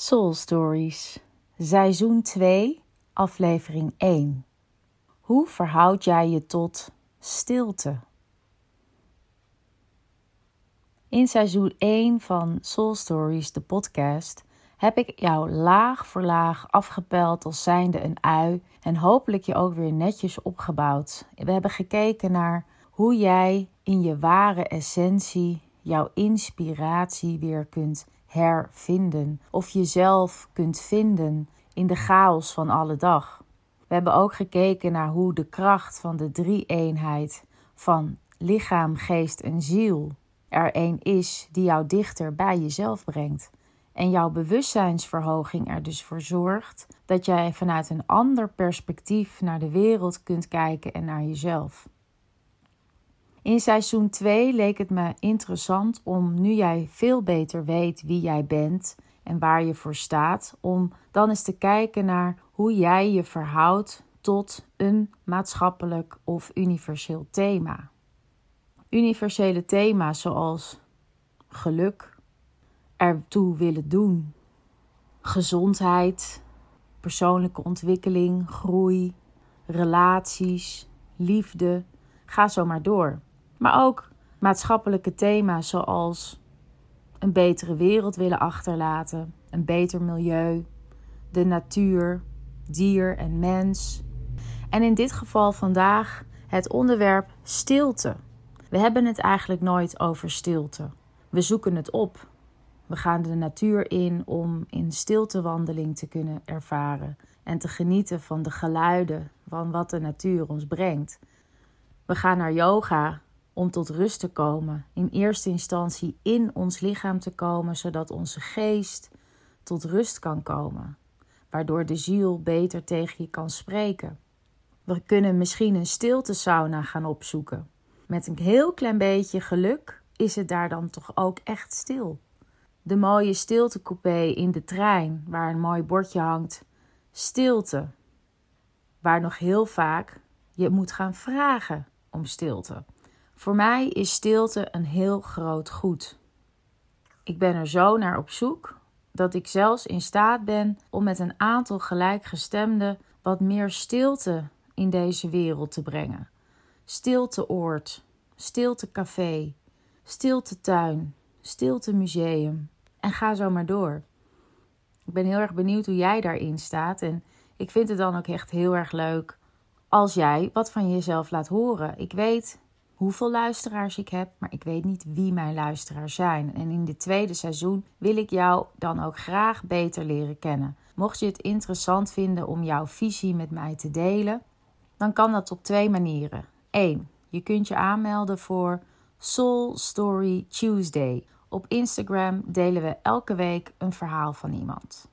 Stories, seizoen 2, aflevering 1. Hoe verhoud jij je tot stilte? In seizoen 1 van Soul Stories, de podcast, heb ik jou laag voor laag afgepeld als zijnde een ui en hopelijk je ook weer netjes opgebouwd. We hebben gekeken naar hoe jij in je ware essentie jouw inspiratie weer kunt hervinden of jezelf kunt vinden in de chaos van alle dag. We hebben ook gekeken naar hoe de kracht van de drie-eenheid van lichaam, geest en ziel er een is die jou dichter bij jezelf brengt. En jouw bewustzijnsverhoging er dus voor zorgt dat jij vanuit een ander perspectief naar de wereld kunt kijken en naar jezelf. In seizoen 2 leek het me interessant om, nu jij veel beter weet wie jij bent en waar je voor staat, om dan eens te kijken naar hoe jij je verhoudt tot een maatschappelijk of universeel thema. Universele thema's zoals geluk, ertoe willen doen, gezondheid, persoonlijke ontwikkeling, groei, relaties, liefde, ga zo maar door. Maar ook maatschappelijke thema's zoals een betere wereld willen achterlaten, een beter milieu, de natuur, dier en mens. En in dit geval vandaag het onderwerp stilte. We hebben het eigenlijk nooit over stilte. We zoeken het op. We gaan de natuur in om in stiltewandeling te kunnen ervaren en te genieten van de geluiden van wat de natuur ons brengt. We gaan naar yoga om tot rust te komen. In eerste instantie in ons lichaam te komen, zodat onze geest tot rust kan komen. Waardoor de ziel beter tegen je kan spreken. We kunnen misschien een stilte sauna gaan opzoeken. Met een heel klein beetje geluk is het daar dan toch ook echt stil. De mooie stiltecoupé in de trein, waar een mooi bordje hangt: stilte. Waar nog heel vaak je moet gaan vragen om stilte. Voor mij is stilte een heel groot goed. Ik ben er zo naar op zoek dat ik zelfs in staat ben om met een aantal gelijkgestemden wat meer stilte in deze wereld te brengen. Stilteoord, stiltecafé, stiltetuin, stiltemuseum en ga zo maar door. Ik ben heel erg benieuwd hoe jij daarin staat en ik vind het dan ook echt heel erg leuk als jij wat van jezelf laat horen. Ik weet hoeveel luisteraars ik heb, maar ik weet niet wie mijn luisteraars zijn. En in dit tweede seizoen wil ik jou dan ook graag beter leren kennen. Mocht je het interessant vinden om jouw visie met mij te delen, dan kan dat op twee manieren. 1. Je kunt je aanmelden voor Soul Story Tuesday. Op Instagram delen we elke week een verhaal van iemand.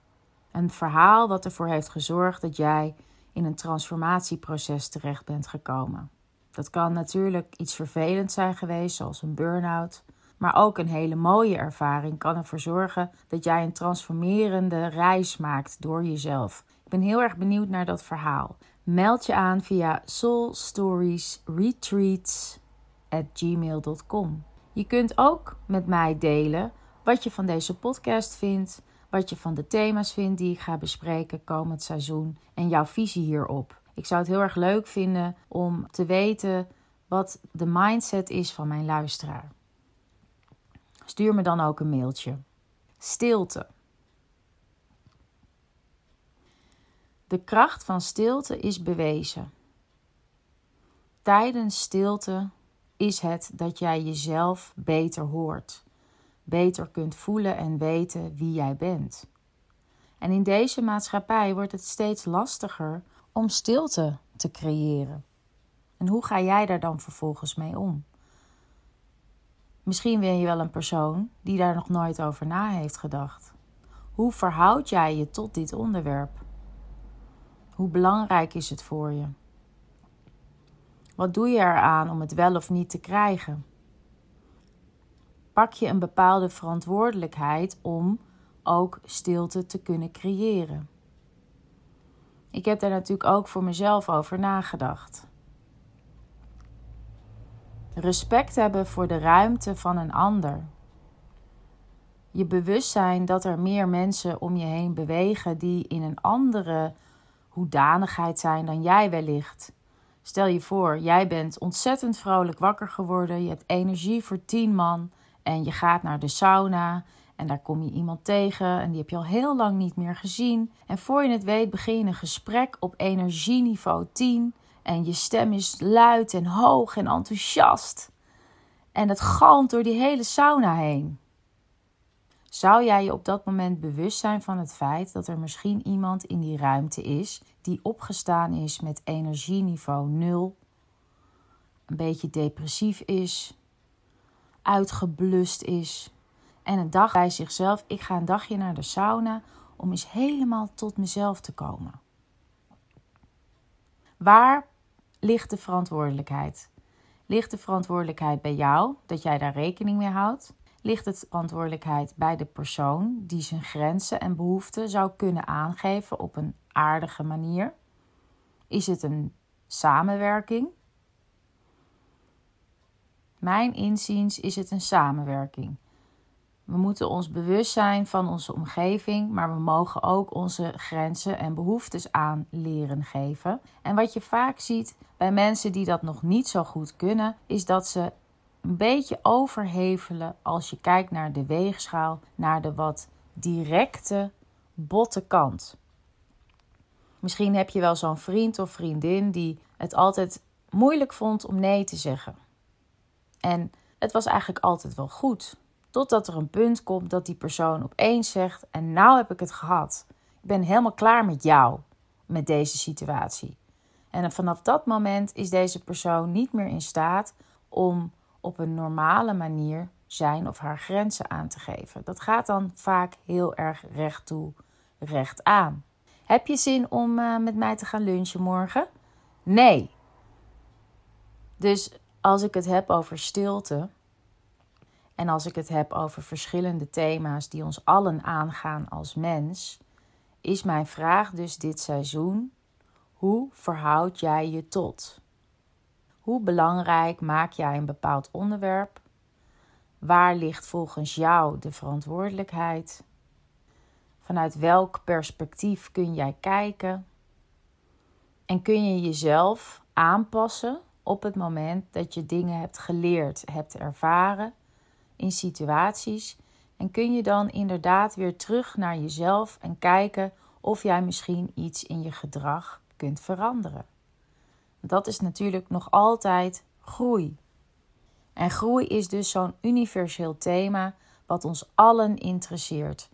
Een verhaal wat ervoor heeft gezorgd dat jij in een transformatieproces terecht bent gekomen. Dat kan natuurlijk iets vervelends zijn geweest, zoals een burn-out. Maar ook een hele mooie ervaring kan ervoor zorgen dat jij een transformerende reis maakt door jezelf. Ik ben heel erg benieuwd naar dat verhaal. Meld je aan via soulstoriesretreats@gmail.com. Je kunt ook met mij delen wat je van deze podcast vindt, wat je van de thema's vindt die ik ga bespreken komend seizoen en jouw visie hierop. Ik zou het heel erg leuk vinden om te weten wat de mindset is van mijn luisteraar. Stuur me dan ook een mailtje. Stilte. De kracht van stilte is bewezen. Tijdens stilte is het dat jij jezelf beter hoort, beter kunt voelen en weten wie jij bent. En in deze maatschappij wordt het steeds lastiger om stilte te creëren. En hoe ga jij daar dan vervolgens mee om? Misschien ben je wel een persoon die daar nog nooit over na heeft gedacht. Hoe verhoud jij je tot dit onderwerp? Hoe belangrijk is het voor je? Wat doe je eraan om het wel of niet te krijgen? Pak je een bepaalde verantwoordelijkheid om ook stilte te kunnen creëren? Ik heb daar natuurlijk ook voor mezelf over nagedacht. Respect hebben voor de ruimte van een ander. je bewustzijn dat er meer mensen om je heen bewegen die in een andere hoedanigheid zijn dan jij wellicht. Stel je voor, jij bent ontzettend vrolijk wakker geworden, je hebt energie voor tien man en je gaat naar de sauna en daar kom je iemand tegen en die heb je al heel lang niet meer gezien. En voor je het weet begin je een gesprek op energieniveau 10 en je stem is luid en hoog en enthousiast. En het galmt door die hele sauna heen. Zou jij je op dat moment bewust zijn van het feit dat er misschien iemand in die ruimte is die opgestaan is met energieniveau 0, een beetje depressief is, uitgeblust is en een dag bij zichzelf: ik ga een dagje naar de sauna om eens helemaal tot mezelf te komen. Waar ligt de verantwoordelijkheid? Ligt de verantwoordelijkheid bij jou, dat jij daar rekening mee houdt? Ligt het verantwoordelijkheid bij de persoon die zijn grenzen en behoeften zou kunnen aangeven op een aardige manier? Is het een samenwerking? Mijn inziens is het een samenwerking. We moeten ons bewust zijn van onze omgeving, maar we mogen ook onze grenzen en behoeftes aan leren geven. En wat je vaak ziet bij mensen die dat nog niet zo goed kunnen, is dat ze een beetje overhevelen als je kijkt naar de weegschaal, naar de wat directe, botte kant. Misschien heb je wel zo'n vriend of vriendin die het altijd moeilijk vond om nee te zeggen. En het was eigenlijk altijd wel goed. Totdat er een punt komt dat die persoon opeens zegt: En nou heb ik het gehad. Ik ben helemaal klaar met jou, met deze situatie. En vanaf dat moment is deze persoon niet meer in staat om op een normale manier zijn of haar grenzen aan te geven. Dat gaat dan vaak heel erg recht toe, recht aan. Heb je zin om uh, met mij te gaan lunchen morgen? Nee. Dus als ik het heb over stilte en als ik het heb over verschillende thema's die ons allen aangaan als mens, is mijn vraag dus dit seizoen: hoe verhoud jij je tot? Hoe belangrijk maak jij een bepaald onderwerp? Waar ligt volgens jou de verantwoordelijkheid? Vanuit welk perspectief kun jij kijken? En kun je jezelf aanpassen op het moment dat je dingen hebt geleerd, hebt ervaren in situaties? En kun je dan inderdaad weer terug naar jezelf en kijken of jij misschien iets in je gedrag kunt veranderen? Dat is natuurlijk nog altijd groei. En groei is dus zo'n universeel thema wat ons allen interesseert.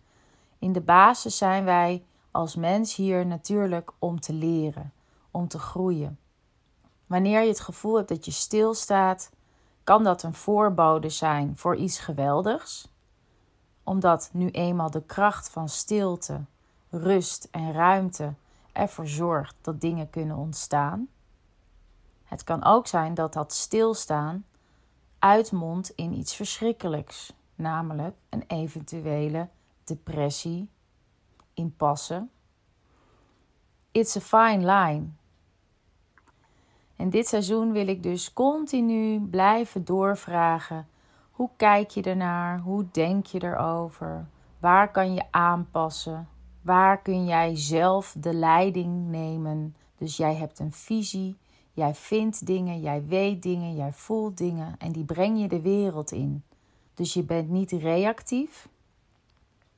In de basis zijn wij als mens hier natuurlijk om te leren, om te groeien. Wanneer je het gevoel hebt dat je stilstaat, kan dat een voorbode zijn voor iets geweldigs, omdat nu eenmaal de kracht van stilte, rust en ruimte ervoor zorgt dat dingen kunnen ontstaan. Het kan ook zijn dat dat stilstaan uitmondt in iets verschrikkelijks, namelijk een eventuele depressie, impasse. It's a fine line. En dit seizoen wil ik dus continu blijven doorvragen. Hoe kijk je ernaar? Hoe denk je erover? Waar kan je aanpassen? Waar kun jij zelf de leiding nemen? Dus jij hebt een visie, jij vindt dingen, jij weet dingen, jij voelt dingen en die breng je de wereld in. Dus je bent niet reactief,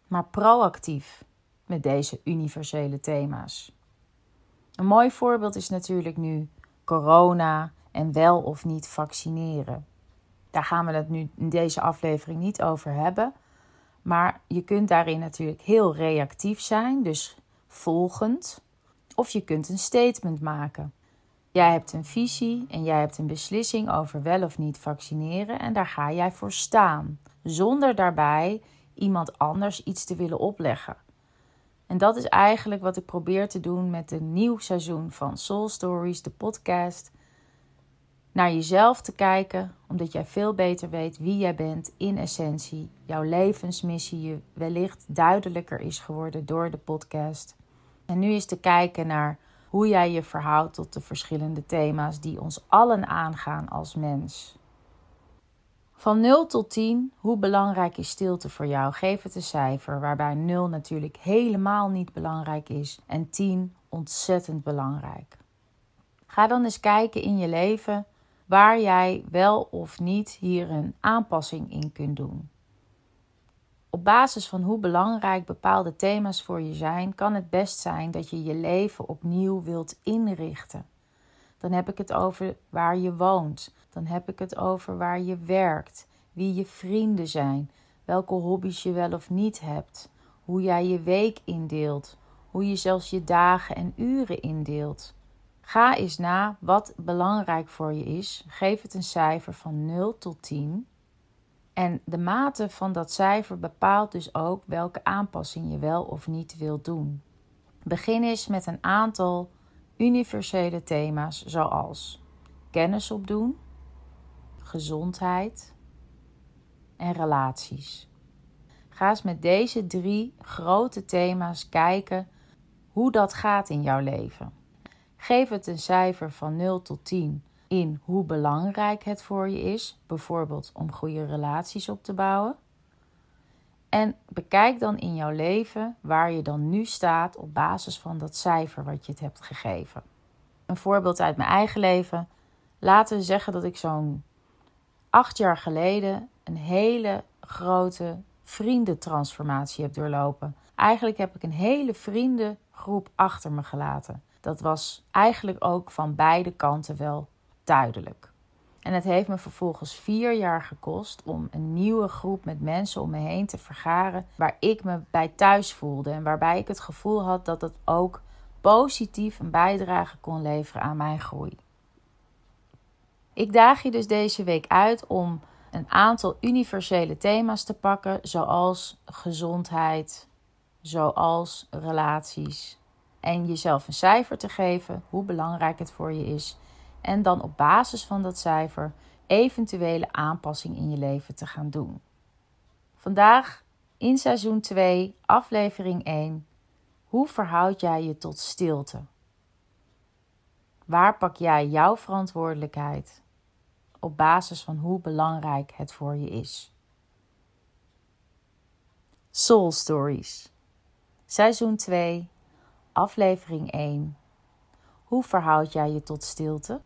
maar proactief met deze universele thema's. Een mooi voorbeeld is natuurlijk nu corona en wel of niet vaccineren. Daar gaan we het nu in deze aflevering niet over hebben. Maar je kunt daarin natuurlijk heel reactief zijn, dus volgend. Of je kunt een statement maken. Jij hebt een visie en jij hebt een beslissing over wel of niet vaccineren en daar ga jij voor staan, zonder daarbij iemand anders iets te willen opleggen. En dat is eigenlijk wat ik probeer te doen met een nieuw seizoen van Soul Stories, de podcast. Naar jezelf te kijken, omdat jij veel beter weet wie jij bent in essentie. Jouw levensmissie je wellicht duidelijker is geworden door de podcast. En nu is te kijken naar hoe jij je verhoudt tot de verschillende thema's die ons allen aangaan als mens. Van 0 tot 10, hoe belangrijk is stilte voor jou? Geef het een cijfer, waarbij 0 natuurlijk helemaal niet belangrijk is en 10 ontzettend belangrijk. Ga dan eens kijken in je leven waar jij wel of niet hier een aanpassing in kunt doen. Op basis van hoe belangrijk bepaalde thema's voor je zijn, kan het best zijn dat je je leven opnieuw wilt inrichten. Dan heb ik het over waar je woont. Dan heb ik het over waar je werkt, wie je vrienden zijn, welke hobby's je wel of niet hebt, hoe jij je week indeelt, hoe je zelfs je dagen en uren indeelt. Ga eens na wat belangrijk voor je is. Geef het een cijfer van 0 tot 10. En de mate van dat cijfer bepaalt dus ook welke aanpassing je wel of niet wilt doen. Begin eens met een aantal universele thema's zoals kennis opdoen, gezondheid en relaties. Ga eens met deze drie grote thema's kijken hoe dat gaat in jouw leven. Geef het een cijfer van 0 tot 10 in hoe belangrijk het voor je is, bijvoorbeeld om goede relaties op te bouwen. En bekijk dan in jouw leven waar je dan nu staat op basis van dat cijfer wat je het hebt gegeven. Een voorbeeld uit mijn eigen leven. Laten we zeggen dat ik zo'n acht jaar geleden een hele grote vriendentransformatie heb doorlopen. Eigenlijk heb ik een hele vriendengroep achter me gelaten. Dat was eigenlijk ook van beide kanten wel duidelijk. En het heeft me vervolgens vier jaar gekost om een nieuwe groep met mensen om me heen te vergaren waar ik me bij thuis voelde en waarbij ik het gevoel had dat het ook positief een bijdrage kon leveren aan mijn groei. Ik daag je dus deze week uit om een aantal universele thema's te pakken, zoals gezondheid, zoals relaties. En jezelf een cijfer te geven, hoe belangrijk het voor je is. En dan op basis van dat cijfer eventuele aanpassing in je leven te gaan doen. Vandaag in seizoen 2, aflevering 1. Hoe verhoud jij je tot stilte? Waar pak jij jouw verantwoordelijkheid op basis van hoe belangrijk het voor je is? Soul Stories, seizoen 2, aflevering 1. Hoe verhoud jij je tot stilte?